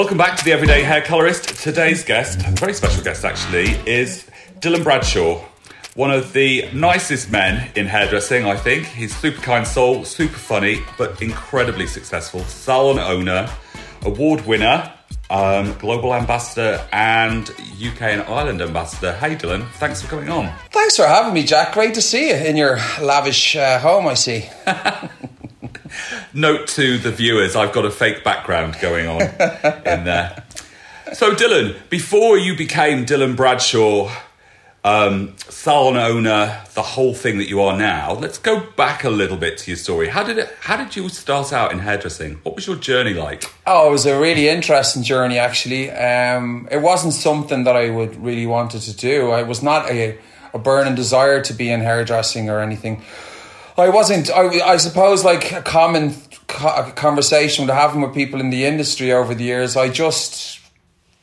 Welcome back to the Everyday Hair Colorist. Today's guest, a very special guest actually, is Dylan Bradshaw. One of the nicest men in hairdressing, I think. He's super kind soul, super funny, but incredibly successful. Salon owner, award winner, um, global ambassador, and UK and Ireland ambassador. Hey Dylan, thanks for coming on. Thanks for having me, Jack. Great to see you in your lavish uh, home, I see. Note to the viewers, I've got a fake background going on in there. So, Dylan, before you became Dylan Bradshaw, um, salon owner, the whole thing that you are now, let's go back a little bit to your story. How did it? How did you start out in hairdressing? What was your journey like? Oh, it was a really interesting journey, actually. Um, it wasn't something that I would really wanted to do. I was not a, a burning desire to be in hairdressing or anything. I wasn't. I, I suppose like a common co- conversation with having with people in the industry over the years. I just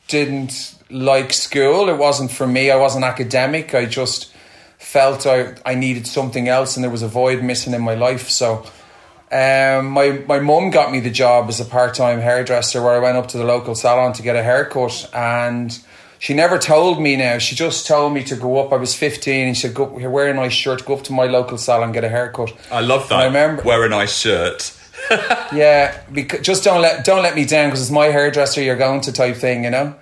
didn't like school. It wasn't for me. I wasn't academic. I just felt I I needed something else, and there was a void missing in my life. So. Um, my my mum got me the job as a part time hairdresser, where I went up to the local salon to get a haircut, and she never told me now. She just told me to go up. I was 15 and she said, go, wear a nice shirt, go up to my local salon, get a haircut. I love that. And I remember, wear a nice shirt. yeah, because, just don't let don't let me down because it's my hairdresser you're going to type thing, you know.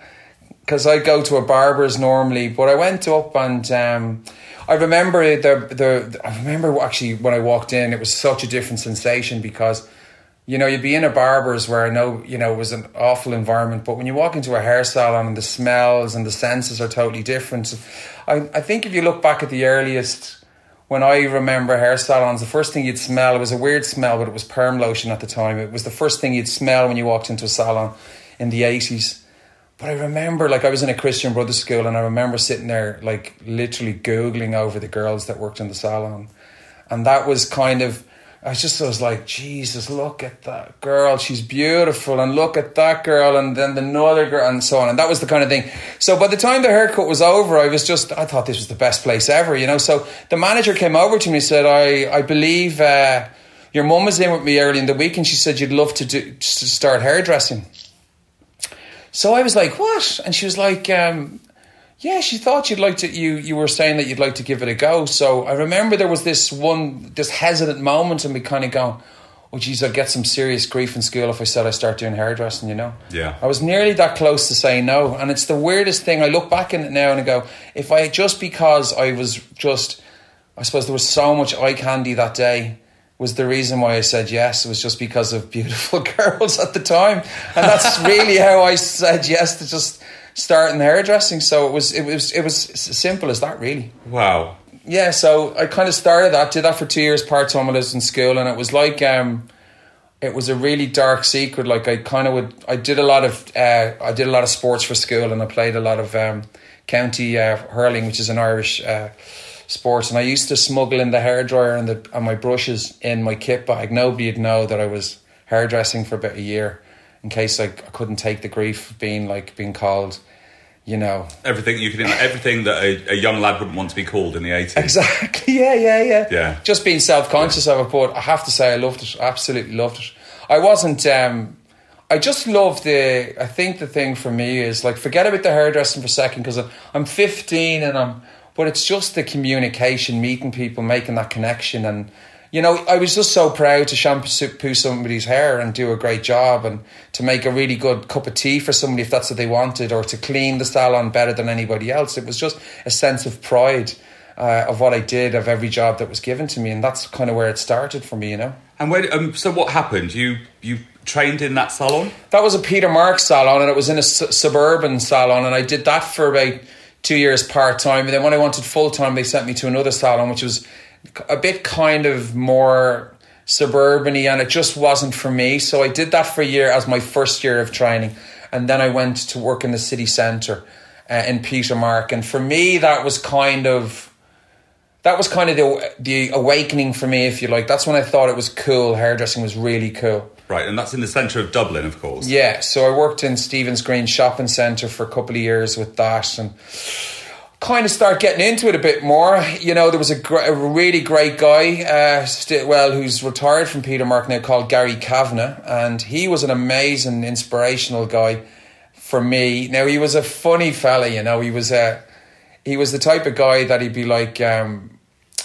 Because I go to a barber's normally, but I went up and um, I remember the the I remember actually when I walked in, it was such a different sensation because you know, you'd be in a barber's where I know, you know, it was an awful environment, but when you walk into a hair salon and the smells and the senses are totally different. I, I think if you look back at the earliest, when I remember hair salons, the first thing you'd smell, it was a weird smell, but it was perm lotion at the time. It was the first thing you'd smell when you walked into a salon in the 80s. But I remember, like, I was in a Christian Brothers school and I remember sitting there, like, literally Googling over the girls that worked in the salon. And that was kind of, I just was like, Jesus, look at that girl. She's beautiful. And look at that girl. And then the other girl and so on. And that was the kind of thing. So by the time the haircut was over, I was just, I thought this was the best place ever, you know. So the manager came over to me and said, I, I believe uh, your mum was in with me early in the week and she said you'd love to, do, to start hairdressing. So I was like, what? And she was like, um, yeah, she thought you'd like to. You you were saying that you'd like to give it a go. So I remember there was this one, this hesitant moment, and we kind of go, "Oh, geez, I'd get some serious grief in school if I said I start doing hairdressing." You know? Yeah. I was nearly that close to saying no, and it's the weirdest thing. I look back in it now and I go, if I just because I was just, I suppose there was so much eye candy that day was the reason why I said yes. It was just because of beautiful girls at the time, and that's really how I said yes to just starting hairdressing. So it was it was it was simple as that, really. Wow. Yeah, so I kind of started that, did that for two years part time when I was in school, and it was like um, it was a really dark secret. Like I kind of would, I did a lot of, uh, I did a lot of sports for school, and I played a lot of um, county uh, hurling, which is an Irish uh, sport. And I used to smuggle in the hairdryer and the and my brushes in my kit bag. Nobody'd know that I was hairdressing for about a year, in case like I couldn't take the grief of being like being called you know. Everything you can everything that a, a, young lad wouldn't want to be called in the 80s exactly. Yeah yeah yeah. Yeah. Just being self-conscious yeah. of it but i have to say i loved it. Absolutely loved it. I wasn't um i just love the i think the thing for me is like forget about the hairdressing for a second because i'm 15 and i'm but it's just the communication meeting people making that connection and you know, I was just so proud to shampoo somebody's hair and do a great job and to make a really good cup of tea for somebody if that's what they wanted or to clean the salon better than anybody else. It was just a sense of pride uh, of what I did, of every job that was given to me. And that's kind of where it started for me, you know. And when, um, so what happened? You, you trained in that salon? That was a Peter Marks salon and it was in a su- suburban salon. And I did that for about two years part time. And then when I wanted full time, they sent me to another salon, which was a bit kind of more suburban and it just wasn't for me. So I did that for a year as my first year of training. And then I went to work in the city centre uh, in Peter Mark. And for me, that was kind of. That was kind of the the awakening for me, if you like. That's when I thought it was cool. Hairdressing was really cool. Right, and that's in the centre of Dublin, of course. Yeah, so I worked in Stephen's Green Shopping Centre for a couple of years with that, and kind of start getting into it a bit more. You know, there was a, gr- a really great guy, uh, st- well, who's retired from Peter Mark now, called Gary Kavanagh, and he was an amazing, inspirational guy. for me. Now he was a funny fella, you know. He was a he was the type of guy that he'd be like. Um,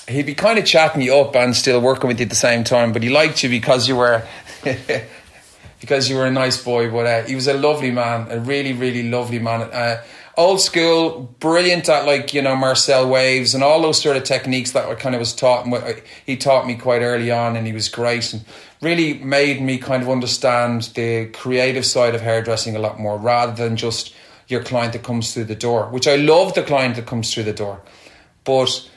he'd be kind of chatting you up and still working with you at the same time, but he liked you because you were because you were a nice boy. But uh, he was a lovely man, a really, really lovely man. Uh, old school, brilliant at like you know Marcel waves and all those sort of techniques that were kind of was taught. And uh, he taught me quite early on, and he was great and really made me kind of understand the creative side of hairdressing a lot more, rather than just your client that comes through the door. Which I love the client that comes through the door, but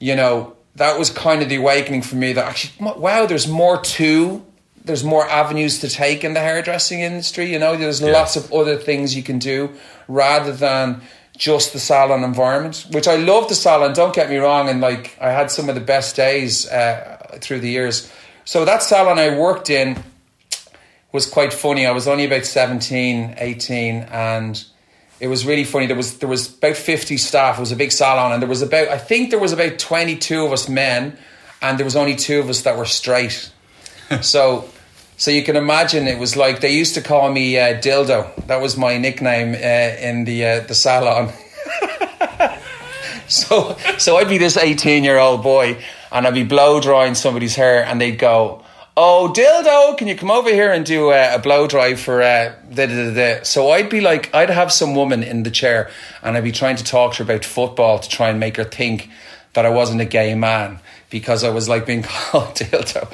you know that was kind of the awakening for me that actually wow, there's more to there's more avenues to take in the hairdressing industry. You know, there's lots of other things you can do rather than just the salon environment, which I love the salon. Don't get me wrong, and like I had some of the best days uh, through the years. So that salon I worked in was quite funny. I was only about 17, 18 and it was really funny. There was there was about 50 staff. It was a big salon and there was about I think there was about 22 of us men and there was only two of us that were straight. so so you can imagine it was like they used to call me uh, Dildo. That was my nickname uh, in the uh, the salon. so so I'd be this eighteen year old boy, and I'd be blow drying somebody's hair, and they'd go, "Oh, Dildo, can you come over here and do uh, a blow dry for uh, So I'd be like, I'd have some woman in the chair, and I'd be trying to talk to her about football to try and make her think that I wasn't a gay man because I was like being called Dildo.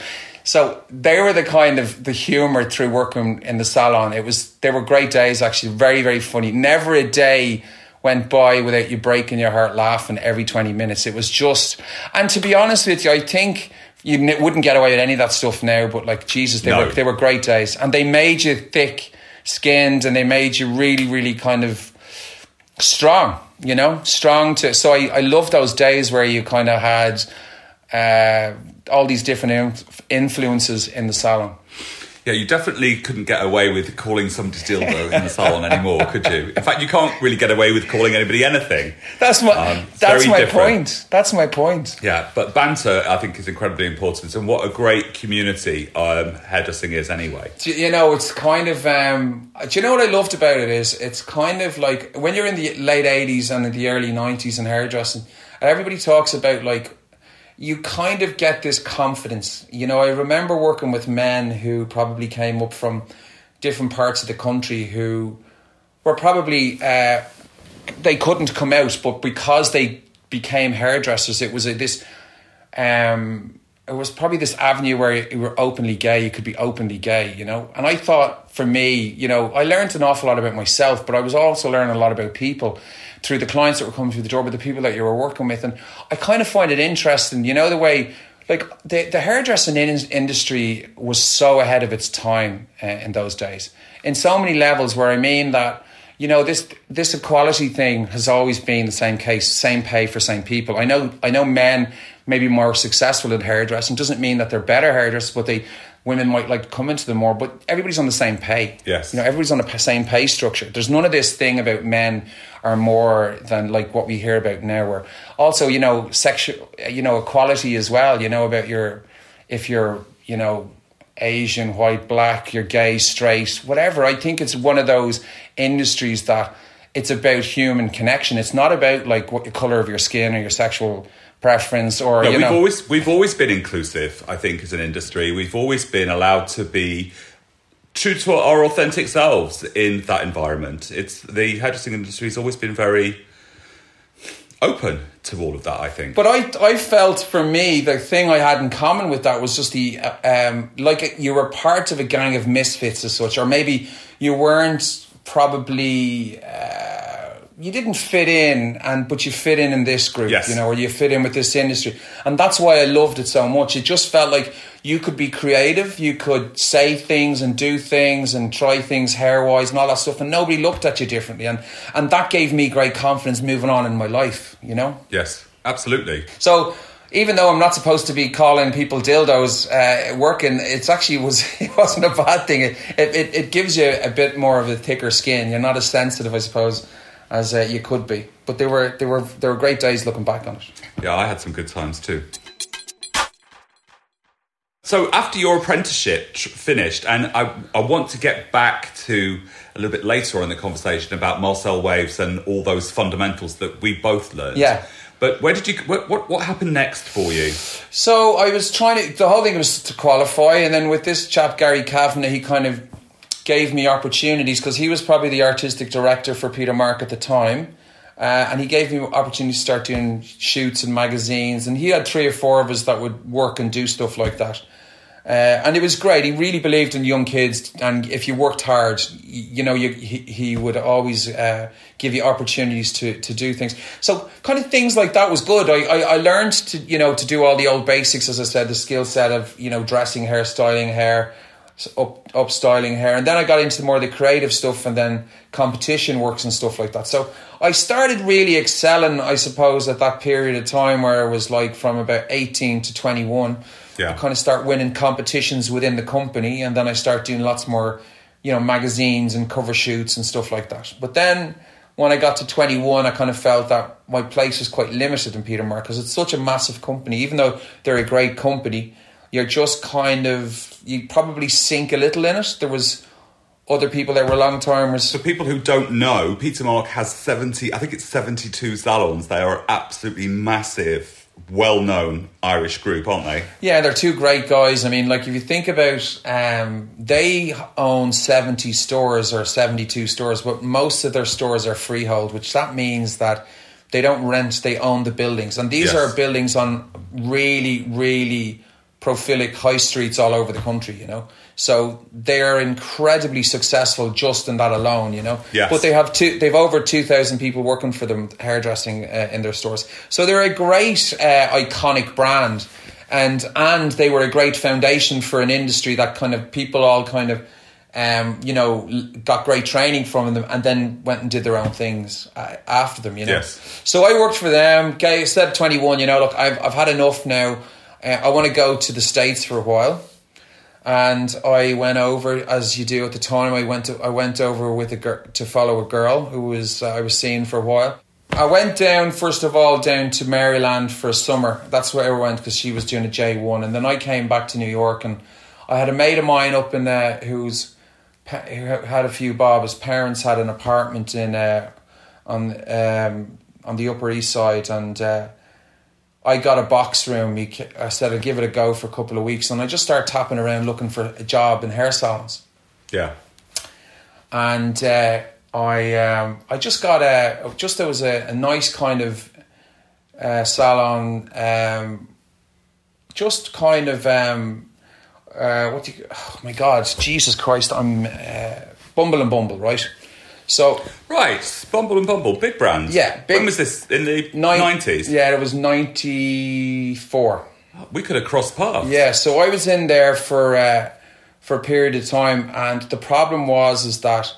So they were the kind of the humor through working in the salon. It was they were great days actually, very very funny. Never a day went by without you breaking your heart laughing every 20 minutes. It was just and to be honest with you, I think you wouldn't get away with any of that stuff now, but like Jesus, they no. were they were great days and they made you thick skinned and they made you really really kind of strong, you know, strong to so I I love those days where you kind of had uh, all these different influences in the salon. Yeah, you definitely couldn't get away with calling somebody dildo in the salon anymore, could you? In fact, you can't really get away with calling anybody anything. That's my um, that's my different. point. That's my point. Yeah, but banter, I think, is incredibly important, and what a great community um, hairdressing is, anyway. You know, it's kind of. Um, do you know what I loved about it is it's kind of like when you're in the late '80s and in the early '90s in hairdressing, everybody talks about like you kind of get this confidence. You know, I remember working with men who probably came up from different parts of the country who were probably uh, they couldn't come out, but because they became hairdressers, it was a, this. Um, it was probably this avenue where you were openly gay. You could be openly gay, you know. And I thought, for me, you know, I learned an awful lot about myself, but I was also learning a lot about people through the clients that were coming through the door, but the people that you were working with. And I kind of find it interesting, you know, the way like the, the hairdressing in- industry was so ahead of its time uh, in those days. In so many levels where I mean that you know this this equality thing has always been the same case same pay for same people. I know I know men maybe more successful at hairdressing. Doesn't mean that they're better hairdressers but they women might like to come into them more, but everybody's on the same pay. Yes. You know, everybody's on the same pay structure. There's none of this thing about men are more than like what we hear about now where also, you know, sexual, you know, equality as well, you know, about your, if you're, you know, Asian, white, black, you're gay, straight, whatever. I think it's one of those industries that it's about human connection. It's not about like what the color of your skin or your sexual preference or no, we've know. always we've always been inclusive i think as an industry. We've always been allowed to be true to our authentic selves in that environment. It's the hairdressing industry has always been very open to all of that i think. But i i felt for me the thing i had in common with that was just the um like you were part of a gang of misfits as such or maybe you weren't probably uh, you didn't fit in and but you fit in in this group yes. you know or you fit in with this industry and that's why i loved it so much it just felt like you could be creative you could say things and do things and try things hair wise and all that stuff and nobody looked at you differently and and that gave me great confidence moving on in my life you know yes absolutely so even though I'm not supposed to be calling people dildos uh, working, it's actually was it wasn't a bad thing. It, it it gives you a bit more of a thicker skin. You're not as sensitive, I suppose, as uh, you could be. But they were they were they were great days looking back on it. Yeah, I had some good times too. So after your apprenticeship tr- finished, and I, I want to get back to a little bit later on in the conversation about Marcel waves and all those fundamentals that we both learned. Yeah. But where did you? What what, what happened next for you? So I was trying to. The whole thing was to qualify, and then with this chap Gary Kavanagh, he kind of gave me opportunities because he was probably the artistic director for Peter Mark at the time. Uh, and he gave me opportunities to start doing shoots and magazines. And he had three or four of us that would work and do stuff like that. Uh, and it was great. He really believed in young kids, and if you worked hard, you know, you, he, he would always uh, give you opportunities to, to do things. So, kind of things like that was good. I, I, I learned to you know to do all the old basics, as I said, the skill set of you know dressing, hair, styling, hair, up up styling hair, and then I got into more of the creative stuff, and then competition works and stuff like that. So I started really excelling, I suppose, at that period of time where I was like from about eighteen to twenty one. Yeah. I kind of start winning competitions within the company, and then I start doing lots more, you know, magazines and cover shoots and stuff like that. But then when I got to 21, I kind of felt that my place was quite limited in Peter Mark because it's such a massive company. Even though they're a great company, you're just kind of, you probably sink a little in it. There was other people that were long timers. For people who don't know, Peter Mark has 70, I think it's 72 salons. They are absolutely massive, well known Irish group, aren't they? Yeah, they're two great guys. I mean, like if you think about, um, they own seventy stores or seventy-two stores, but most of their stores are freehold, which that means that they don't rent; they own the buildings, and these Yes. are buildings on really, really prolific high streets all over the country. You know, so they are incredibly successful just in that alone. You know, Yes. but they have two. They've over two thousand people working for them hairdressing uh, in their stores. So they're a great uh, iconic brand, and and they were a great foundation for an industry that kind of people all kind of. Um, you know, got great training from them, and then went and did their own things uh, after them. You know, Yes. so I worked for them. Gay said twenty one. You know, look, I've I've had enough now. Uh, I want to go to the states for a while and I went over as you do at the time. I went to, I went over with a girl to follow a girl who was uh, I was seeing for a while. I went down first of all down to Maryland for a summer. That's where I went because she was doing a J one, and then I came back to New York and I had a mate of mine up in there who's who had a few bob. His parents had an apartment in uh, on um, on the Upper East Side, and uh, I got a box room. I said I'd give it a go for a couple of weeks, and I just started tapping around looking for a job in hair salons. Yeah. And uh, I um, I just got a just there was a, a nice kind of uh, salon, um, just kind of um, uh, what do you? Oh my God, Jesus Christ! I'm uh, Bumble and Bumble, right? So Right, Bumble and Bumble, big brands. Yeah, big- when was this? In the nineties? Yeah, it was ninety four. we could have crossed paths. Yeah, so I was in there for uh, for a period of time, and the problem was is that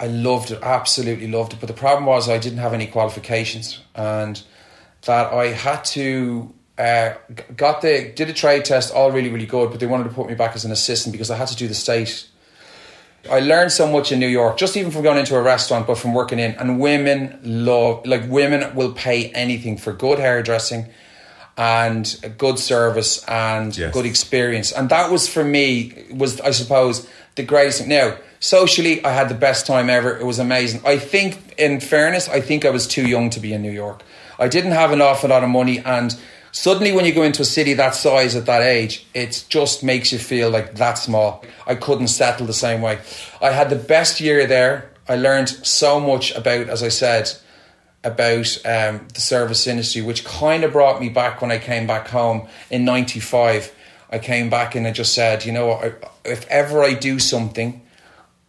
I loved it, absolutely loved it. But the problem was I didn't have any qualifications, and that I had to uh, got the did a trade test, all really really good, but they wanted to put me back as an assistant because I had to do the state. I learned so much in New York, just even from going into a restaurant, but from working in. And women love, like women will pay anything for good hairdressing and a good service and Yes. good experience. And that was for me was I suppose the greatest thing. Now socially, I had the best time ever. It was amazing. I think, in fairness, I think I was too young to be in New York. I didn't have an awful lot of money and. Suddenly, when you go into a city that size at that age, it just makes you feel like that small. I couldn't settle the same way. I had the best year there. I learned so much about, as I said, about um, the service industry, which kind of brought me back when I came back home in '95. I came back and I just said, you know, I- if ever I do something,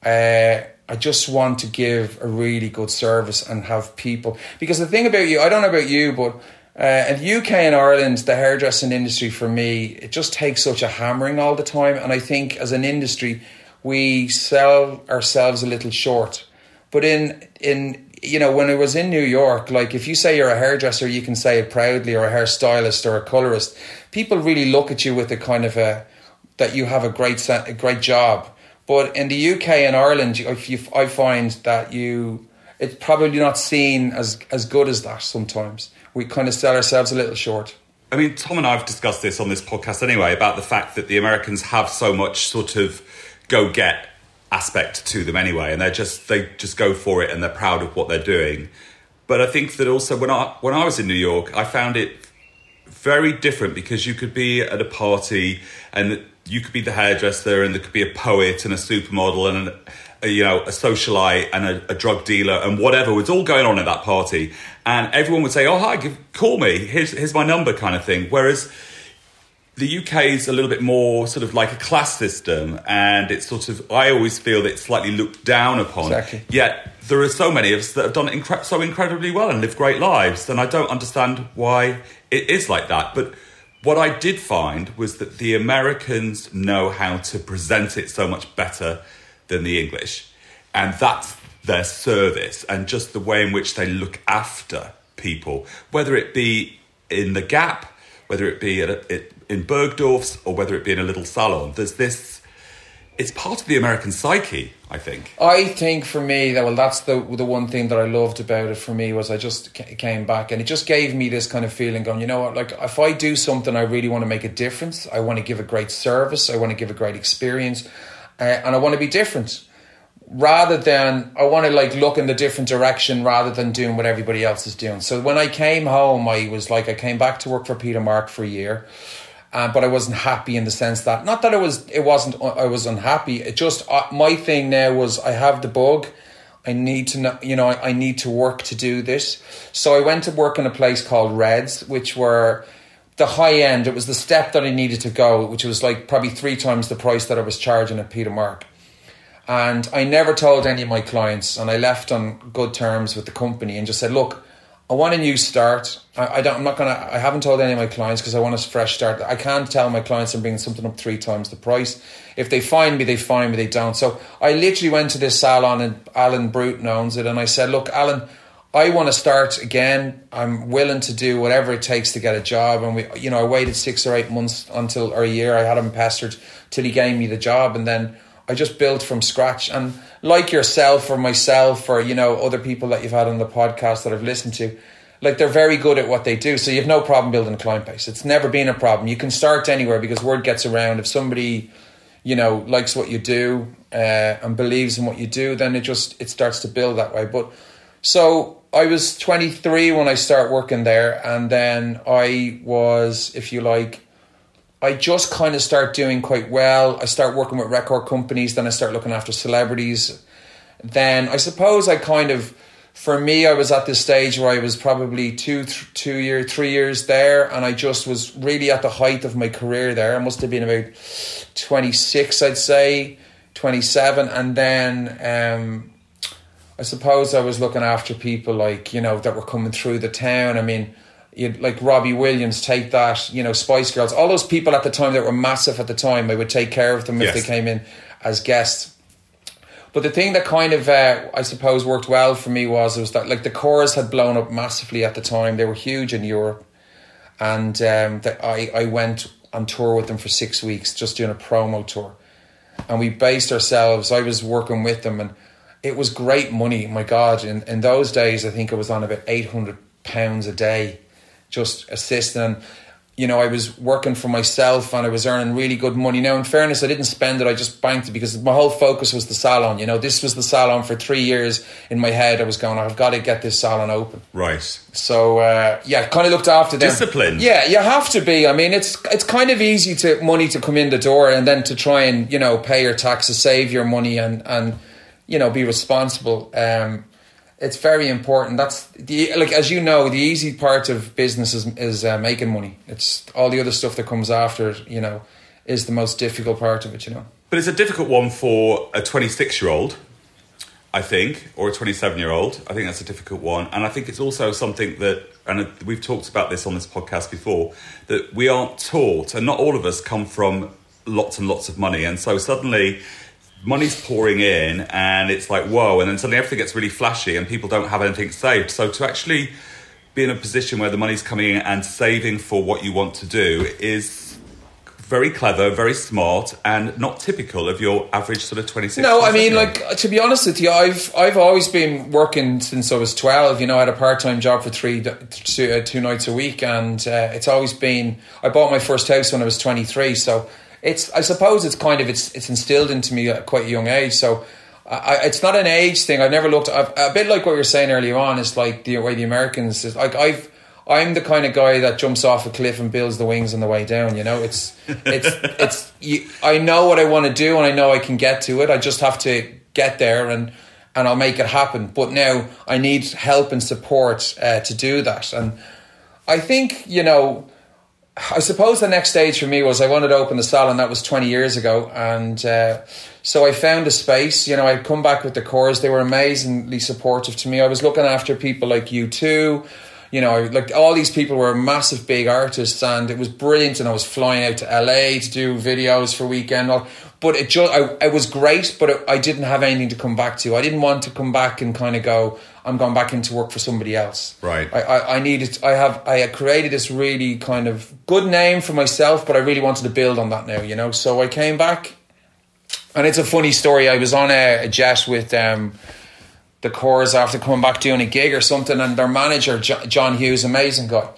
uh, I just want to give a really good service and have people. Because the thing about you, I don't know about you, but uh, in the UK and Ireland, the hairdressing industry for me, it just takes such a hammering all the time. And I think as an industry, we sell ourselves a little short. But in in you know when I was in New York, like if you say you're a hairdresser, you can say it proudly, or a hairstylist, or a colorist. People really look at you with a kind of a that you have a great a great job. But in the UK and Ireland, if you, I find that you it's probably not seen as as good as that. Sometimes we kind of sell ourselves a little short. I mean, Tom and I have discussed this on this podcast anyway about the fact that the Americans have so much sort of go get aspect to them anyway, and they're just they just go for it and they're proud of what they're doing. But I think that also when I when I was in New York, I found it very different because you could be at a party and you could be the hairdresser and there could be a poet and a supermodel and an, a, you know a socialite and a, a, drug dealer and whatever was all going on at that party and everyone would say oh hi give, call me here's here's my number kind of thing whereas the UK is a little bit more sort of like a class system, and it's sort of I always feel that it's slightly looked down upon. Exactly. Yet there are so many of us that have done it incre- so incredibly well and lived great lives, and I don't understand why it is like that. But what I did find was that the Americans know how to present it so much better than the English, and that's their service and just the way in which they look after people, whether it be in the Gap whether it be at in Bergdorf's or whether it be in a little salon. There's this. It's part of the American psyche, I think. I think for me that well, that's the the one thing that I loved about it. For me was I just came back and it just gave me this kind of feeling. Going, you know what? Like if I do something, I really want to make a difference. I want to give a great service. I want to give a great experience, uh, and I want to be different rather than I want to like look in the different direction rather than doing what everybody else is doing. So when I came home, I was like I came back to work for Peter Mark for a year. Uh, but I wasn't happy in the sense that not that it was it wasn't I was unhappy. It just uh, my thing now was I have the bug. I need to know, you know, I, I need to work to do this. So I went to work in a place called Reds, which were the high end. It was the step that I needed to go, which was like probably three times the price that I was charging at Peter Mark. And I never told any of my clients, and I left on good terms with the company and just said, look, I want a new start. I, I don't. I'm not gonna. I haven't told any of my clients because I want a fresh start. I can't tell my clients I'm bringing something up three times the price. If they find me, they find me. They don't. So I literally went to this salon and Alan Bruton owns it, and I said, "Look, Alan, I want to start again. I'm willing to do whatever it takes to get a job." And we, you know, I waited six or eight months until or a year. I had him pestered till he gave me the job, and then I just built from scratch. And like yourself or myself or you know other people that you've had on the podcast that I've listened to, like they're very good at what they do. So you have no problem building a client base. It's never been a problem. You can start anywhere because word gets around. If somebody you know likes what you do uh, and believes in what you do, then it just it starts to build that way. But so I was 23 when I start working there, and then I was, if you like, I just kind of start doing quite well. I start working with record companies, then I start looking after celebrities. Then I suppose I kind of, for me, I was at this stage where I was probably two, th- two year, three years there, and I just was really at the height of my career there. I must have been about twenty six, I'd say, twenty seven, and then. Um, I suppose I was looking after people like you know that were coming through the town. I mean, you'd like Robbie Williams, Take That, you know, Spice Girls, all those people at the time that were massive at the time, I would take care of them if they came in as guests. But the thing that kind of, uh, I suppose, worked well for me was was that like the Corrs had blown up massively at the time. They were huge in Europe, and um, that I I went on tour with them for six weeks, just doing a promo tour, and we based ourselves. I was working with them, and it was great money. My God, in in those days, I think it was on about eight hundred pounds a day just assisting. You know, I was working for myself and I was earning really good money. Now, in fairness, I didn't spend it. I just banked it because my whole focus was the salon. You know, this was the salon for three years in my head. I was going, I've got to get this salon open. Right. So uh, yeah, kind of looked after them. Discipline. Yeah, you have to be. I mean, it's it's kind of easy to money to come in the door and then to try and you know pay your taxes, save your money, and and you know be responsible. Um, it's very important. That's the like as you know, the easy part of business is is uh, making money. It's all the other stuff that comes after. You know, is the most difficult part of it. You know, but it's a difficult one for a twenty six year old. I think, or a 27 year old. I think that's a difficult one. And I think it's also something that, and we've talked about this on this podcast before, that we aren't taught, and not all of us come from lots and lots of money. And so suddenly money's pouring in and it's like whoa and then suddenly everything gets really flashy and people don't have anything saved so to actually be in a position where the money's coming in and saving for what you want to do is very clever, very smart, and not typical of your average sort of twenty six. No, I mean, like to be honest with you, I've I've always been working since I was twelve. You know, I had a part time job for three two, uh, two nights a week, and uh, it's always been. I bought my first house when I was twenty three, so it's. I suppose it's kind of it's it's instilled into me at quite a young age. So. I, it's not an age thing. I've never looked. I've, a bit like what you were saying earlier on. It's like the way the Americans. Is, like I've I'm the kind of guy that jumps off a cliff and builds the wings on the way down. You know, it's it's it's. You, I know what I want to do, and I know I can get to it. I just have to get there, and and I'll make it happen. But now I need help and support uh, to do that. And I think you know, I suppose the next stage for me was I wanted to open the salon. That was twenty years ago, and. Uh, so I found a space. You know, I'd come back with the Corrs. They were amazingly supportive to me. I was looking after people like U2. you know, like all these people were massive big artists, and it was brilliant. And I was flying out to LA to do videos for weekend. But it just, I, it was great, but it, I didn't have anything to come back to. I didn't want to come back and kind of go, I'm going back into work for somebody else. Right. I, I, I needed, I have, I had created this really kind of good name for myself, but I really wanted to build on that now, you know. So I came back, and it's a funny story. I was on a, a jet with. Um, the Corrs after coming back doing a gig or something, and their manager John Hughes, amazing guy.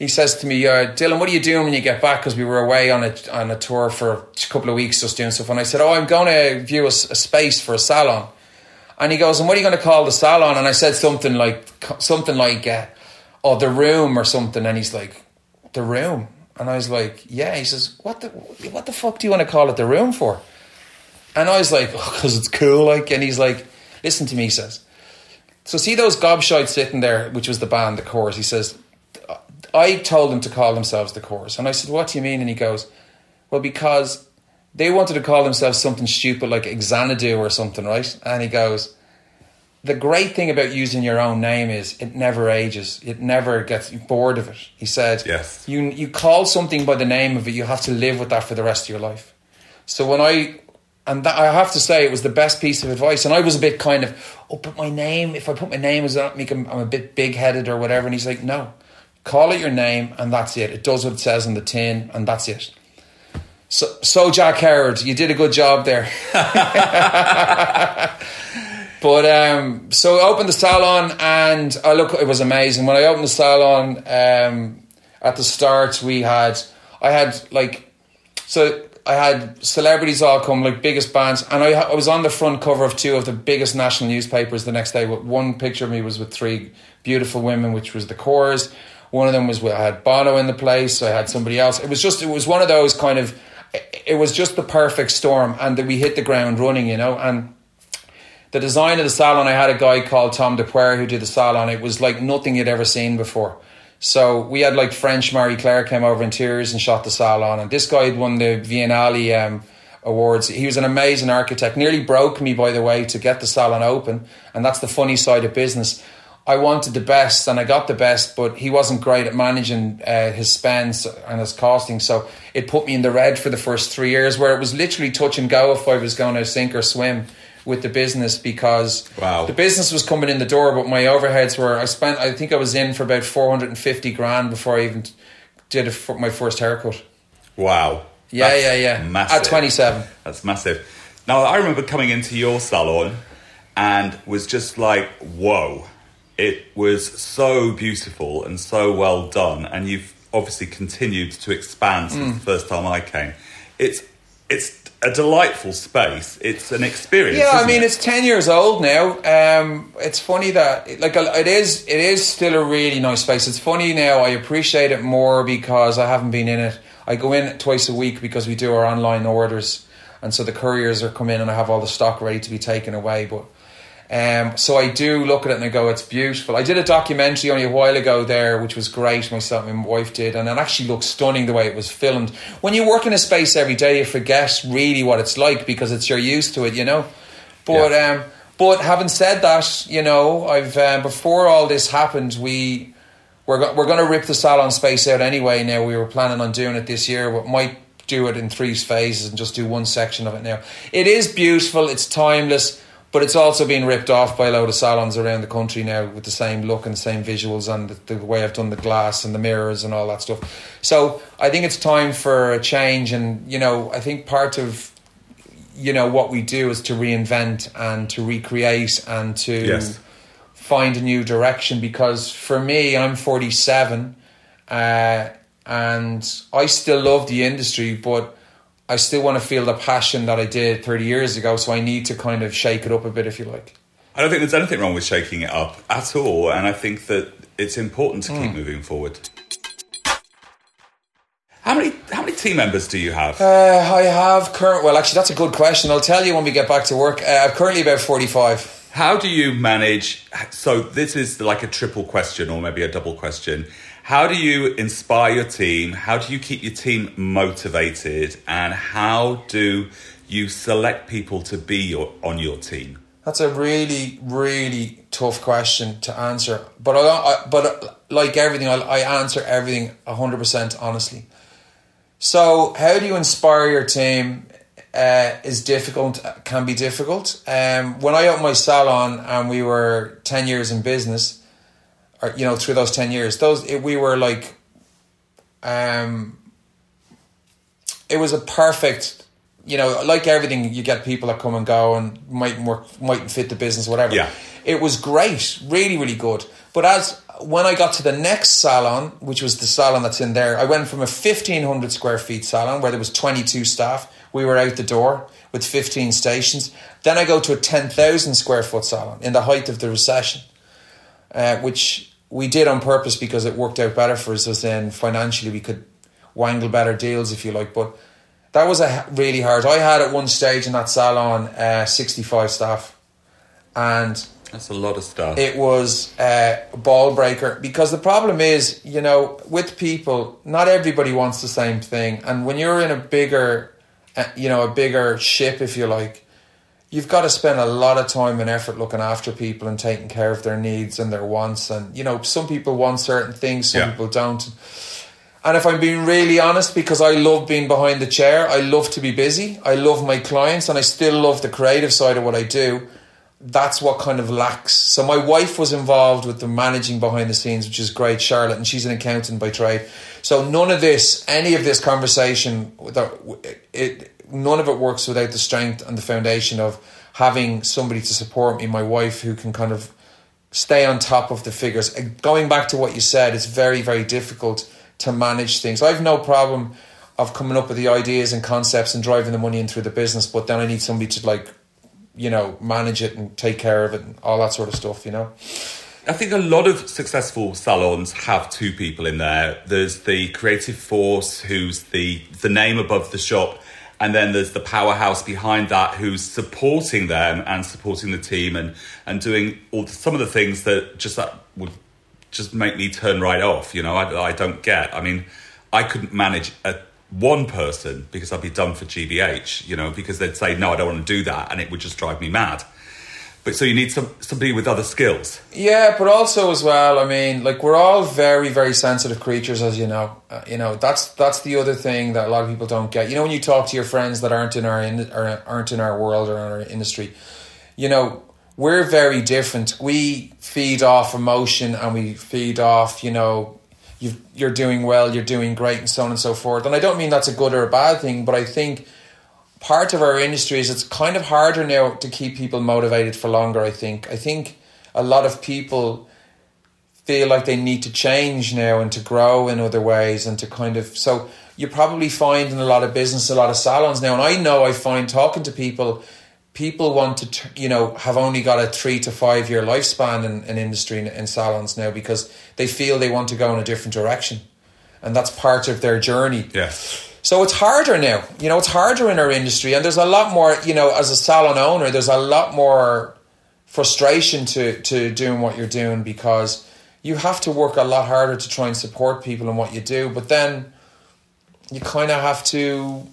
He says to me, uh, "Dylan, what are you doing when you get back?" Because we were away on a on a tour for a couple of weeks, just doing stuff. And I said, "Oh, I'm going to view a, a space for a salon." And he goes, "And what are you going to call the salon?" And I said something like something like, uh, "Oh, the room" or something. And he's like, "The room." And I was like, "Yeah." He says, "What the what the fuck do you want to call it the room for?" And I was like, "Because oh, it's cool." Like, and he's like Listen to me, he says. So see those gobshites sitting there, which was the band, the Corrs. He says, I told them to call themselves the Corrs. And I said, what do you mean? And he goes, well, because they wanted to call themselves something stupid like Xanadu or something, right? And he goes, the great thing about using your own name is it never ages. It never gets bored of it. He said, yes. you, you call something by the name of it, you have to live with that for the rest of your life. So when I and that, I have to say it was the best piece of advice. And I was a bit kind of, oh, but my name, if I put my name, does that make I'm a bit big headed or whatever? And he's like, no, call it your name and that's it. It does what it says on the tin and that's it. So, so Jack Howard, you did a good job there. but um, so I opened the salon and I look, it was amazing. When I opened the salon um, at the start, we had, I had like, so I had celebrities all come, like biggest bands, and I, I was on the front cover of two of the biggest national newspapers the next day. One picture of me was with three beautiful women, which was the Corrs. One of them was I had Bono in the place. I had somebody else. It was just, it was one of those kind of, it was just the perfect storm, and that we hit the ground running, you know. And the design of the salon, I had a guy called Tom de Paor who did the salon. It was like nothing you'd ever seen before. So we had like French Marie Claire came over in tears and shot the salon, and this guy had won the Biennale um, awards. He was an amazing architect. Nearly broke me, by the way, to get the salon open, and that's the funny side of business. I wanted the best, and I got the best, but he wasn't great at managing uh, his spends and his costing. So it put me in the red for the first three years, where it was literally touch and go if I was going to sink or swim with the business because wow. the business was coming in the door, but my overheads were. I spent. I think I was in for about four hundred and fifty grand before I even did a, my first haircut. Wow. Yeah, That's yeah, yeah. Massive. At twenty seven. That's massive. Now I remember coming into your salon and was just like, whoa. It was so beautiful and so well done, and you've obviously continued to expand since mm. the first time I came. It's it's a delightful space. It's an experience. Yeah, I mean, it? it's ten years old now. Um, it's funny that like it is. It is still a really nice space. It's funny now. I appreciate it more because I haven't been in it. I go in twice a week because we do our online orders, and so the couriers are come in and I have all the stock ready to be taken away. But um, so I do look at it and I go, it's beautiful. I did a documentary only a while ago there, which was great. Myself and my wife did, and it actually looks stunning the way it was filmed. When you work in a space every day, you forget really what it's like because it's you're used to it, you know. But yeah. um, but having said that, you know, I've uh, before all this happened, we we're go- we're going to rip the salon space out anyway. Now we were planning on doing it this year, but might do it in three phases and just do one section of it now. It is beautiful. It's timeless but it's also been ripped off by a load of salons around the country now with the same look and the same visuals and the, the way I've done the glass and the mirrors and all that stuff. So I think it's time for a change, and you know, I think part of you know what we do is to reinvent and to recreate and to Yes. find a new direction. Because for me, I'm 47, uh, and I still love the industry, but I still want to feel the passion that I did 30 years ago. So I need to kind of shake it up a bit, if you like. I don't think there's anything wrong with shaking it up at all, and I think that it's important to Hmm. keep moving forward. How many how many team members do you have? Uh, I have current. Well, actually, that's a good question. I'll tell you when we get back to work. Uh, I'm currently about 45. How do you manage? So this is like a triple question, or maybe a double question. How do you inspire your team? How do you keep your team motivated? And how do you select people to be your, on your team? That's a really, really tough question to answer. But I, I but uh, like everything, I, I answer everything hundred percent honestly. So, how do you inspire your team? Uh, is difficult, can be difficult. Um, when I opened my salon and we were ten years in business, or you know, through those ten years, those it, we were like, um, it was a perfect you know, like everything, you get people that come and go and mightn't work, mightn't fit the business, whatever. Yeah. It was great, really, really good. But as when I got to the next salon, which was the salon that's in there, I went from a fifteen hundred square feet salon where there was twenty two staff. We were out the door with fifteen stations. Then I go to a ten thousand square foot salon in the height of the recession, uh, which we did on purpose because it worked out better for us. As then financially we could wangle better deals, if you like, but that was a really hard. I had at one stage in that salon uh, sixty five staff, and That's a lot of stuff. it was uh, a ball breaker because the problem is, you know, with people, not everybody wants the same thing, and when you're in a bigger, uh, you know, a bigger ship, if you like. You've got to spend a lot of time and effort looking after people and taking care of their needs and their wants. And, you know, some people want certain things, some Yeah. people don't. And if I'm being really honest, because I love being behind the chair, I love to be busy, I love my clients, and I still love the creative side of what I do. That's what kind of lacks. So my wife was involved with the managing behind the scenes, which is great, Charlotte, and she's an accountant by trade. So none of this, any of this conversation, it, none of it works without the strength and the foundation of having somebody to support me, my wife, who can kind of stay on top of the figures. Going back to what you said, it's very, very difficult to manage things. I have no problem of coming up with the ideas and concepts and driving the money in through the business, but then I need somebody to like, you know, manage it and take care of it and all that sort of stuff, you know? I think a lot of successful salons have two people in there. There's the creative force, who's the the name above the shop, and then there's the powerhouse behind that, who's supporting them and supporting the team and and doing all some of the things that just that would just make me turn right off. You know, I, I don't get. I mean, I couldn't manage a one person because I'd be done for GBH. You know, because they'd say no, I don't want to do that, and it would just drive me mad. But so you need some somebody with other skills. Yeah, but also as well, I mean, like we're all very, very sensitive creatures, as you know. Uh, you know, that's that's the other thing that a lot of people don't get. You know, when you talk to your friends that aren't in our in, aren't in our world or in our industry, you know, we're very different. We feed off emotion and we feed off, you know, you you're doing well, you're doing great, and so on and so forth. And I don't mean that's a good or a bad thing, but I think part of our industry is it's kind of harder now to keep people motivated for longer. I think. I think a lot of people feel like they need to change now and to grow in other ways and to kind of so you probably find in a lot of business a lot of salons now and I know I find talking to people people want to you know have only got a 3 to 5 year lifespan in, in industry in, in salons now because they feel they want to go in a different direction and that's part of their journey Yes. So it's harder now. You know, it's harder in our industry, and there's a lot more. You know, as a salon owner, there's a lot more frustration to to doing what you're doing because you have to work a lot harder to try and support people in what you do. But then you kind of have to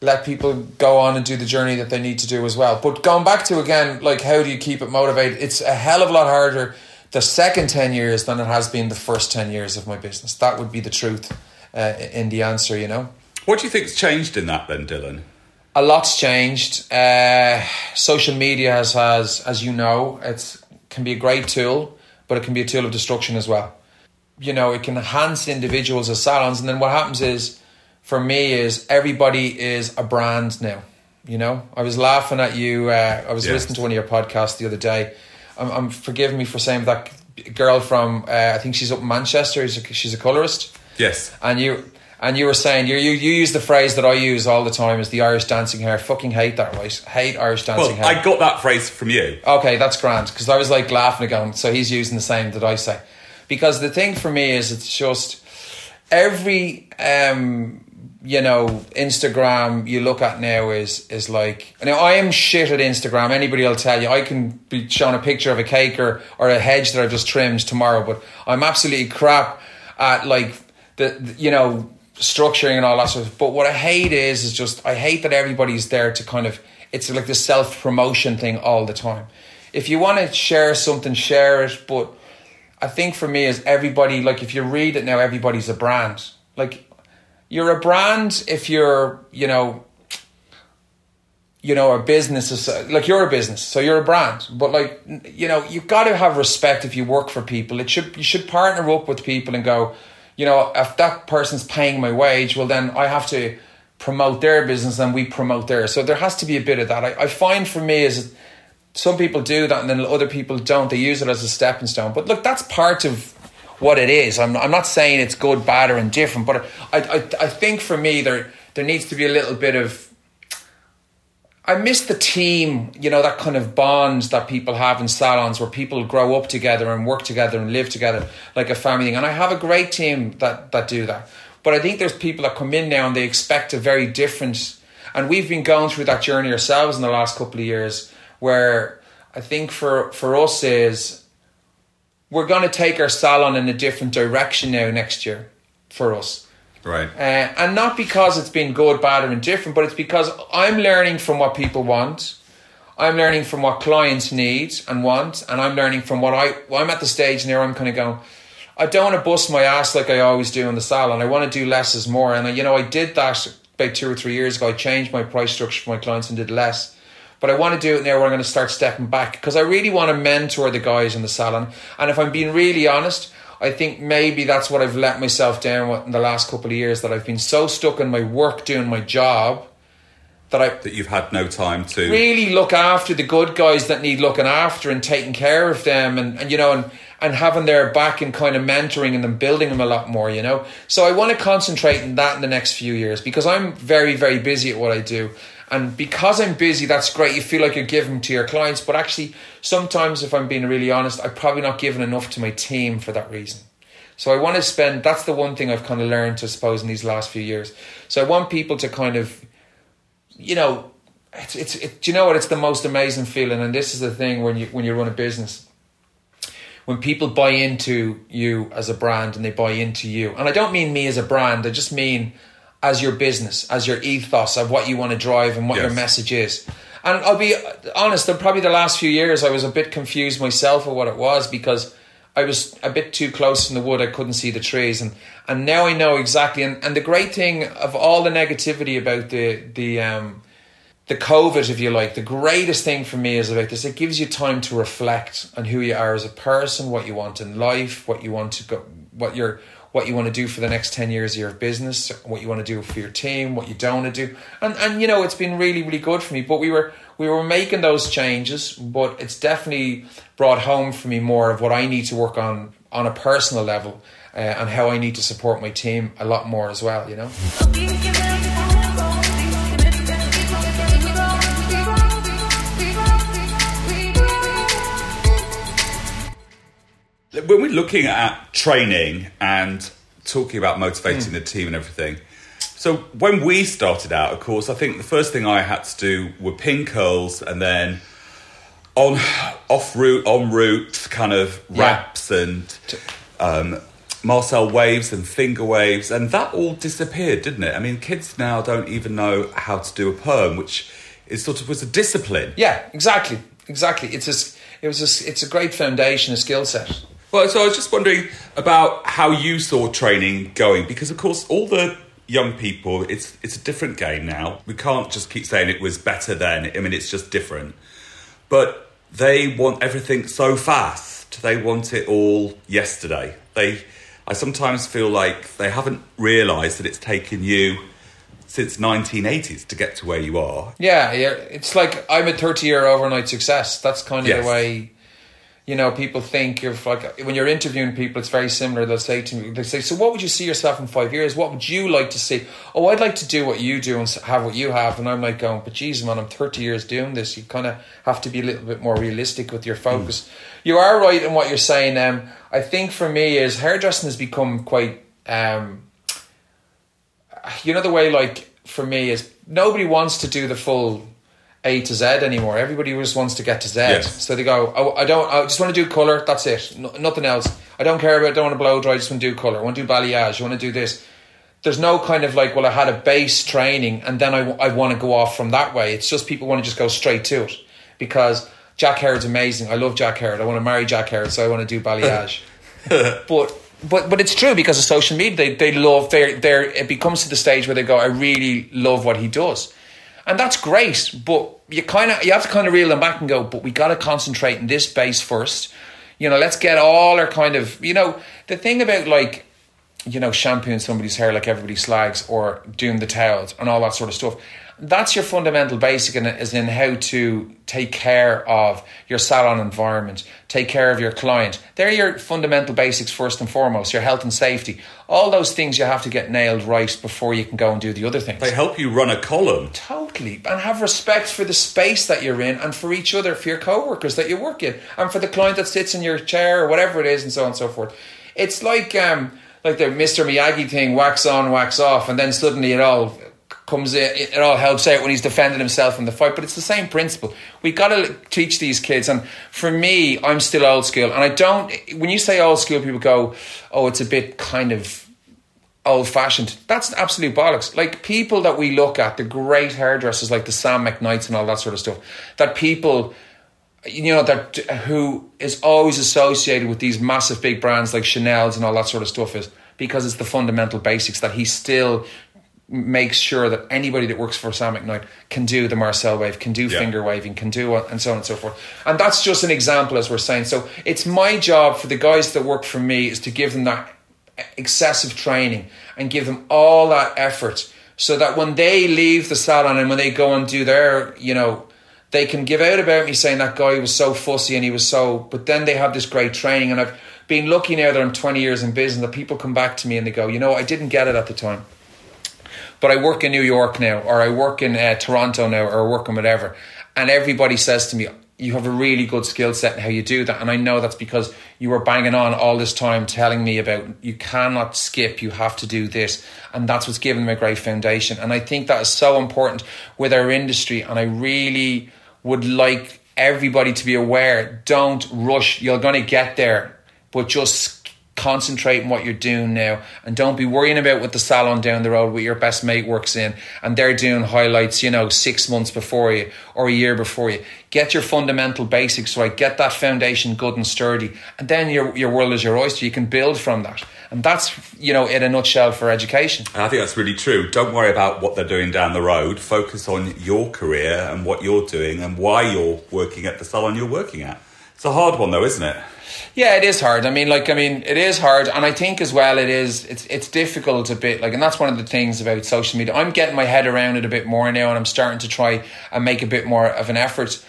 let people go on and do the journey that they need to do as well. But going back to again, like how do you keep it motivated? It's a hell of a lot harder the second 10 years than it has been the first 10 years of my business. That would be the truth uh, in the answer, you know? What do you think's changed in that then, Dylan? A lot's changed. Uh, social media has, has, as you know, it can be a great tool, but it can be a tool of destruction as well. You know, it can enhance individuals as salons, and then what happens is, for me, is everybody is a brand now. You know, I was laughing at you. Uh, I was Yes. listening to one of your podcasts the other day. I'm, I'm forgive me for saying that girl from uh, I think she's up in Manchester. She's a, she's a colorist, Yes. and you and you were saying you you you use the phrase that I use all the time is the Irish dancing hair. Fucking hate that, right? Hate Irish dancing Well, hair. I got that phrase from you. Okay, that's grand because I was like laughing again. so he's using the same that I say. Because the thing for me is, it's just every um, you know Instagram you look at now is is like. Now I am shit at Instagram. Anybody will tell you I can be shown a picture of a cake or or a hedge that I've just trimmed tomorrow, but I'm absolutely crap at like the, the you know structuring and all that sort of. But what I hate is is just I hate that everybody's there to kind of. It's like the self promotion thing all the time. If you want to share something, share it. But I think for me is everybody like if you read it now, everybody's a brand. Like you're a brand if you're you know you know a business is like you're a business so you're a brand but like you know you've got to have respect if you work for people it should you should partner up with people and go you know if that person's paying my wage well then i have to promote their business and we promote theirs. So there has to be a bit of that. I, I find for me is some people do that and then other people don't. They use it as a stepping stone. But look that's part of what it is. I'm, I'm not saying it's good bad or indifferent but I, I, I think for me there there needs to be a little bit of I miss the team, you know, that kind of bonds that people have in salons where people grow up together and work together and live together like a family thing. And I have a great team that, that do that. But I think there's people that come in now and they expect a very different, and we've been going through that journey ourselves in the last couple of years where I think for, for us is we're going to take our salon in a different direction now next year for us. Right. Uh, and not because it's been good, bad, or indifferent, but it's because I'm learning from what people want. I'm learning from what clients need and want, and I'm learning from what I. Well, I'm at the stage now. I'm kind of going. I don't want to bust my ass like I always do in the salon. I want to do less is more, and I, you know I did that about two or three years ago. I changed my price structure for my clients and did less. But I want to do it now where I'm going to start stepping back because I really want to mentor the guys in the salon. And if I'm being really honest, I think maybe that's what I've let myself down with in the last couple of years that I've been so stuck in my work doing my job that I That you've had no time to. really look after the good guys that need looking after and taking care of them and, and you know and, and having their back and kind of mentoring and them building them a lot more you know so i want to concentrate on that in the next few years because i'm very very busy at what i do and because i'm busy that's great you feel like you're giving to your clients but actually sometimes if i'm being really honest i'm probably not giving enough to my team for that reason so I want to spend. That's the one thing I've kind of learned, I suppose, in these last few years. So I want people to kind of, you know, it's it's. It, do you know what? It's the most amazing feeling, and this is the thing when you when you run a business. When people buy into you as a brand and they buy into you, and I don't mean me as a brand. I just mean as your business, as your ethos of what you want to drive and what your message is. And I'll be honest, probably the last few years I was a bit confused myself of what it was because I was a bit too close in the wood. I couldn't see the trees, and and now I know exactly. And, and the great thing of all the negativity about the the um, the COVID, if you like, the greatest thing for me is about this. It gives you time to reflect on who you are as a person, what you want in life, what you want to go, what you're, what you want to do for the next ten years of your business, what you want to do for your team, what you don't want to do, and and you know it's been really really good for me. But we were we were making those changes, but it's definitely brought home for me more of what I need to work on on a personal level. Uh, and how I need to support my team a lot more as well, you know. When we're looking at training and talking about motivating the team and everything, so when we started out, of course, I think the first thing I had to do were pin curls and then on off route, on route kind of Yeah. wraps and um, Marcel waves and finger waves, and that all disappeared, didn't it? I mean, kids now don't even know how to do a perm, which is sort of was a discipline. Yeah, exactly, exactly. It's a, it was a, it's a great foundation, a skill set. Well, so I was just wondering about how you saw training going, because of course all the young people, it's it's a different game now. We can't just keep saying it was better then. I mean, it's just different. But they want everything so fast. They want it all yesterday. They, I sometimes feel like they haven't realised that it's taken you since 1980s to get to where you are. Yeah, yeah. It's like I'm a 30 year overnight success. That's kind of Yes. the way, you know, people think you're like, when you're interviewing people, it's very similar. They'll say to me, they say, So what would you see yourself in five years? What would you like to see? Oh, I'd like to do what you do and have what you have. And I'm like going, But geez, man, I'm 30 years doing this. You kind of have to be a little bit more realistic with your focus. You are right in what you're saying. Um, I think for me, is hairdressing has become quite. Um, you know the way like for me is nobody wants to do the full A to Z anymore. Everybody just wants to get to Z. Yes. So they go, oh, I don't, I just want to do color. That's it. No, nothing else. I don't care about. Don't want to blow dry. I just want to do color. I want to do balayage. I want to do this. There's no kind of like, well, I had a base training and then I, I want to go off from that way. It's just people want to just go straight to it because Jack Howard's amazing. I love Jack Howard. I want to marry Jack Howard, so I want to do balayage but but but it's true because of social media. They they love they they it becomes to the stage where they go, I really love what he does, and that's great. But you kind of you have to kind of reel them back and go, but we got to concentrate in this base first. You know, let's get all our kind of you know the thing about like you know shampooing somebody's hair like everybody slags or doing the towels and all that sort of stuff. That's your fundamental basic in is in how to take care of your salon environment, take care of your client. They're your fundamental basics first and foremost, your health and safety. All those things you have to get nailed right before you can go and do the other things. They help you run a column. Totally. And have respect for the space that you're in and for each other, for your co workers that you work in, and for the client that sits in your chair or whatever it is, and so on and so forth. It's like um like the Mr. Miyagi thing, wax on, wax off, and then suddenly it all comes in, it all helps out when he's defending himself in the fight. But it's the same principle. We've got to teach these kids. And for me, I'm still old school. And I don't, when you say old school, people go, oh, it's a bit kind of old fashioned. That's absolute bollocks. Like people that we look at, the great hairdressers like the Sam McKnights and all that sort of stuff, that people you know that who is always associated with these massive big brands like Chanel's and all that sort of stuff is because it's the fundamental basics that he still makes sure that anybody that works for Sam McKnight can do the Marcel wave, can do Yeah. finger waving, can do it, and so on and so forth. And that's just an example, as we're saying. So it's my job for the guys that work for me is to give them that excessive training and give them all that effort so that when they leave the salon and when they go and do their, you know, they can give out about me saying that guy was so fussy and he was so, but then they have this great training. And I've been lucky now that I'm 20 years in business that people come back to me and they go, you know, I didn't get it at the time but I work in New York now, or I work in uh, Toronto now, or I work in whatever. And everybody says to me, You have a really good skill set in how you do that. And I know that's because you were banging on all this time telling me about you cannot skip, you have to do this. And that's what's given them a great foundation. And I think that is so important with our industry. And I really would like everybody to be aware don't rush, you're going to get there, but just concentrate on what you're doing now and don't be worrying about what the salon down the road where your best mate works in and they're doing highlights you know six months before you or a year before you get your fundamental basics right get that foundation good and sturdy and then your, your world is your oyster you can build from that and that's you know in a nutshell for education And I think that's really true. Don't worry about what they're doing down the road. Focus on your career and what you're doing and why you're working at the salon you're working at. It's a hard one though, isn't it? Yeah, it is hard. I mean, like, I mean, it is hard, and I think as well, it is. It's it's difficult a bit. Like, and that's one of the things about social media. I'm getting my head around it a bit more now, and I'm starting to try and make a bit more of an effort.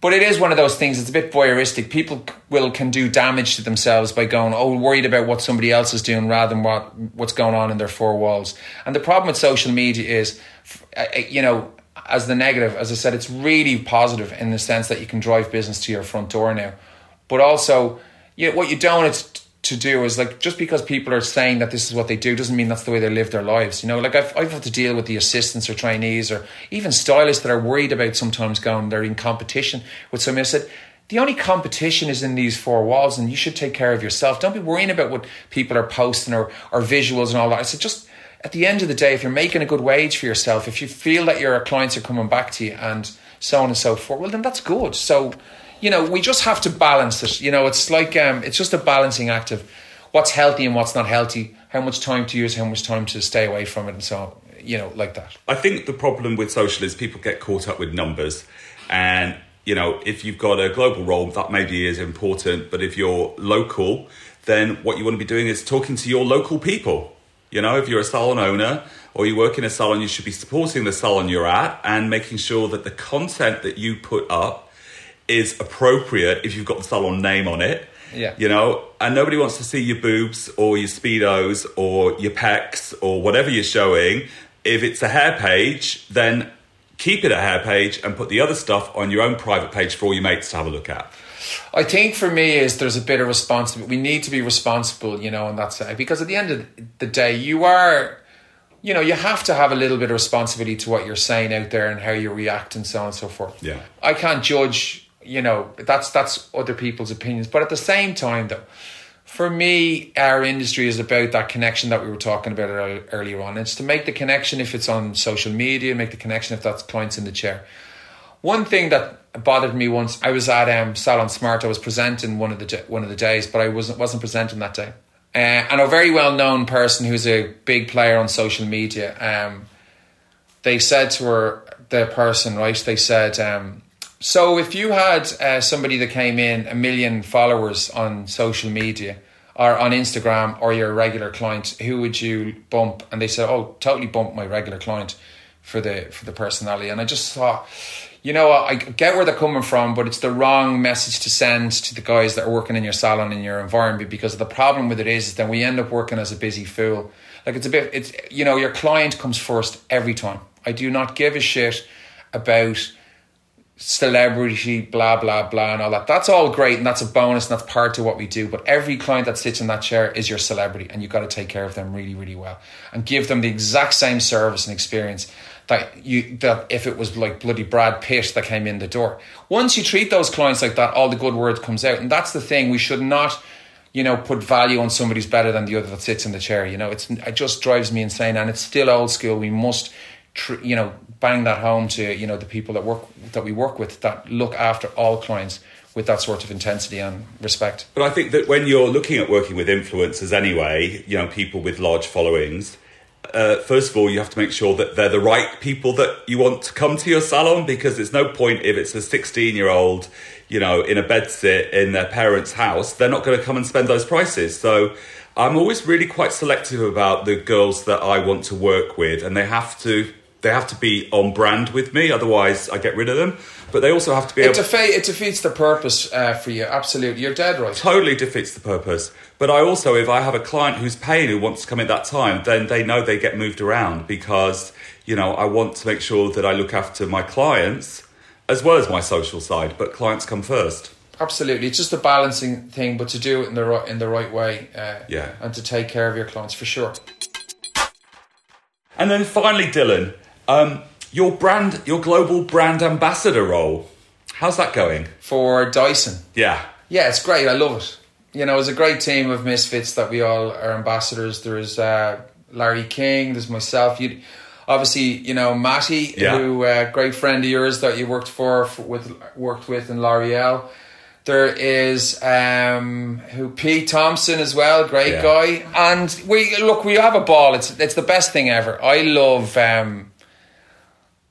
But it is one of those things. It's a bit voyeuristic. People will can do damage to themselves by going, oh, worried about what somebody else is doing rather than what what's going on in their four walls. And the problem with social media is, you know, as the negative, as I said, it's really positive in the sense that you can drive business to your front door now. But also, you what you don't want it to do is like just because people are saying that this is what they do doesn't mean that's the way they live their lives. You know, like I've I've had to deal with the assistants or trainees or even stylists that are worried about sometimes going they're in competition with somebody. I said the only competition is in these four walls, and you should take care of yourself. Don't be worrying about what people are posting or or visuals and all that. I said just at the end of the day, if you're making a good wage for yourself, if you feel that your clients are coming back to you and so on and so forth, well then that's good. So you know, we just have to balance it. You know, it's like um, it's just a balancing act of what's healthy and what's not healthy. how much time to use, how much time to stay away from it, and so on, you know, like that. I think the problem with social is people get caught up with numbers, and you know, if you've got a global role, that maybe is important, but if you're local, then what you want to be doing is talking to your local people. You know, if you're a salon owner or you work in a salon, you should be supporting the salon you're at and making sure that the content that you put up is appropriate if you've got the salon name on it. Yeah. You know, and nobody wants to see your boobs or your speedos or your pecs or whatever you're showing. If it's a hair page, then keep it a hair page and put the other stuff on your own private page for all your mates to have a look at. I think for me is there's a bit of responsibility. We need to be responsible, you know, on that side because at the end of the day, you are, you know, you have to have a little bit of responsibility to what you're saying out there and how you react and so on and so forth. Yeah. I can't judge, you know, that's that's other people's opinions, but at the same time, though, for me, our industry is about that connection that we were talking about earlier on. It's to make the connection if it's on social media, make the connection if that's clients in the chair. One thing that bothered me once, I was at um, Salon Smart. I was presenting one of the one of the days, but I wasn't wasn't presenting that day. Uh, and a very well known person who's a big player on social media. Um, they said to her, the person, right? They said, um, so if you had uh, somebody that came in a million followers on social media or on Instagram or your regular client, who would you bump? And they said, oh, totally bump my regular client for the for the personality. And I just thought, you know, I get where they're coming from, but it's the wrong message to send to the guys that are working in your salon in your environment because the problem with it is, is that we end up working as a busy fool. Like it's a bit, it's you know, your client comes first every time. I do not give a shit about celebrity, blah blah blah, and all that. That's all great, and that's a bonus, and that's part of what we do. But every client that sits in that chair is your celebrity, and you've got to take care of them really, really well, and give them the exact same service and experience that you that if it was like bloody Brad Pitt that came in the door. Once you treat those clients like that, all the good word comes out, and that's the thing. We should not, you know, put value on somebody's better than the other that sits in the chair. You know, it's it just drives me insane, and it's still old school. We must, tr- you know, bang that home to you know the people that work that we work with that look after all clients with that sort of intensity and respect. But I think that when you're looking at working with influencers anyway, you know, people with large followings uh, first of all, you have to make sure that they're the right people that you want to come to your salon because there's no point if it's a 16 year old, you know, in a bed sit in their parents' house, they're not going to come and spend those prices. So I'm always really quite selective about the girls that I want to work with, and they have to they have to be on brand with me, otherwise I get rid of them. But they also have to be. It, defe- it defeats the purpose uh, for you. Absolutely, you're dead right. Totally defeats the purpose. But I also, if I have a client who's paying who wants to come at that time, then they know they get moved around because you know I want to make sure that I look after my clients as well as my social side. But clients come first. Absolutely, it's just a balancing thing, but to do it in the right in the right way. Uh, yeah, and to take care of your clients for sure. And then finally, Dylan, um, your brand, your global brand ambassador role, how's that going? For Dyson. Yeah. Yeah, it's great. I love it. You know, it's a great team of misfits that we all are ambassadors. There's uh, Larry King, there's myself. You, obviously, you know Matty, yeah. who uh, great friend of yours that you worked for, for with worked with in L'Oreal. There is um, who Pete Thompson as well, great yeah. guy. And we look, we have a ball. It's it's the best thing ever. I love. Um,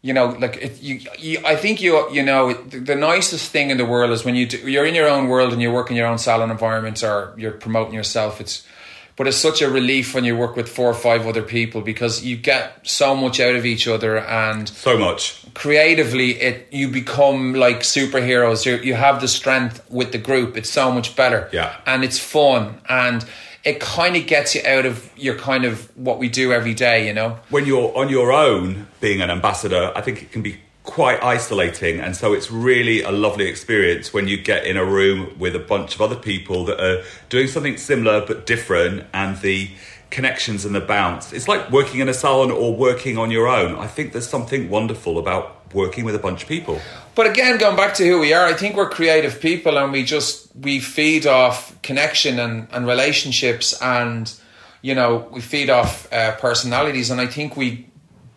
you know, like it, you, you, I think you, you know, the, the, nicest thing in the world is when you do, you're in your own world and you work in your own salon environment or you're promoting yourself. It's, but it's such a relief when you work with four or five other people because you get so much out of each other and so much creatively. It you become like superheroes. You you have the strength with the group. It's so much better. Yeah, and it's fun and it kind of gets you out of your kind of what we do every day, you know? When you're on your own being an ambassador, I think it can be quite isolating. And so it's really a lovely experience when you get in a room with a bunch of other people that are doing something similar but different and the connections and the bounce. It's like working in a salon or working on your own. I think there's something wonderful about working with a bunch of people. But again, going back to who we are, I think we're creative people and we just we feed off connection and, and relationships and you know we feed off uh, personalities and I think we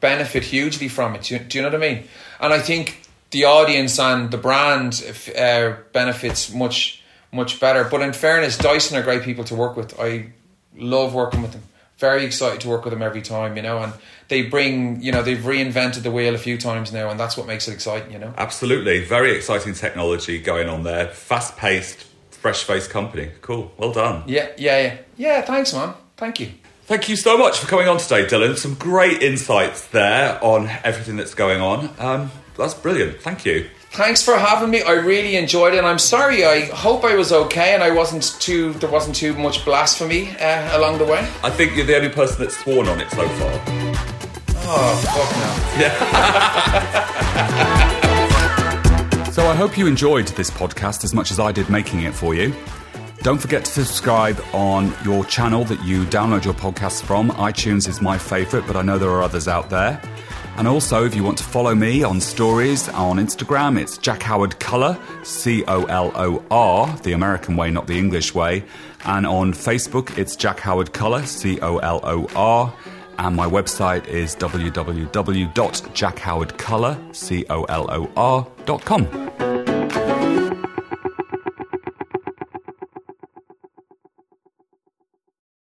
benefit hugely from it. Do you, do you, know what I mean? And I think the audience and the brand uh, benefits much much better. But in fairness, Dyson are great people to work with. I love working with them. Very excited to work with them every time, you know, and they bring, you know, they've reinvented the wheel a few times now, and that's what makes it exciting, you know. Absolutely. Very exciting technology going on there. Fast paced, fresh faced company. Cool. Well done. Yeah, yeah, yeah. Yeah, thanks, man. Thank you. Thank you so much for coming on today, Dylan. Some great insights there on everything that's going on. Um, that's brilliant. Thank you. Thanks for having me. I really enjoyed it. And I'm sorry. I hope I was okay and I wasn't too. There wasn't too much blasphemy uh, along the way. I think you're the only person that's sworn on it so far. Oh fuck no. so I hope you enjoyed this podcast as much as I did making it for you. Don't forget to subscribe on your channel that you download your podcasts from. iTunes is my favourite, but I know there are others out there. And also, if you want to follow me on stories on Instagram, it's Jack Howard Color, C O L O R, the American way, not the English way. And on Facebook, it's Jack Howard Color, C O L O R. And my website is www.jackhowardcolor, C O L O R.com.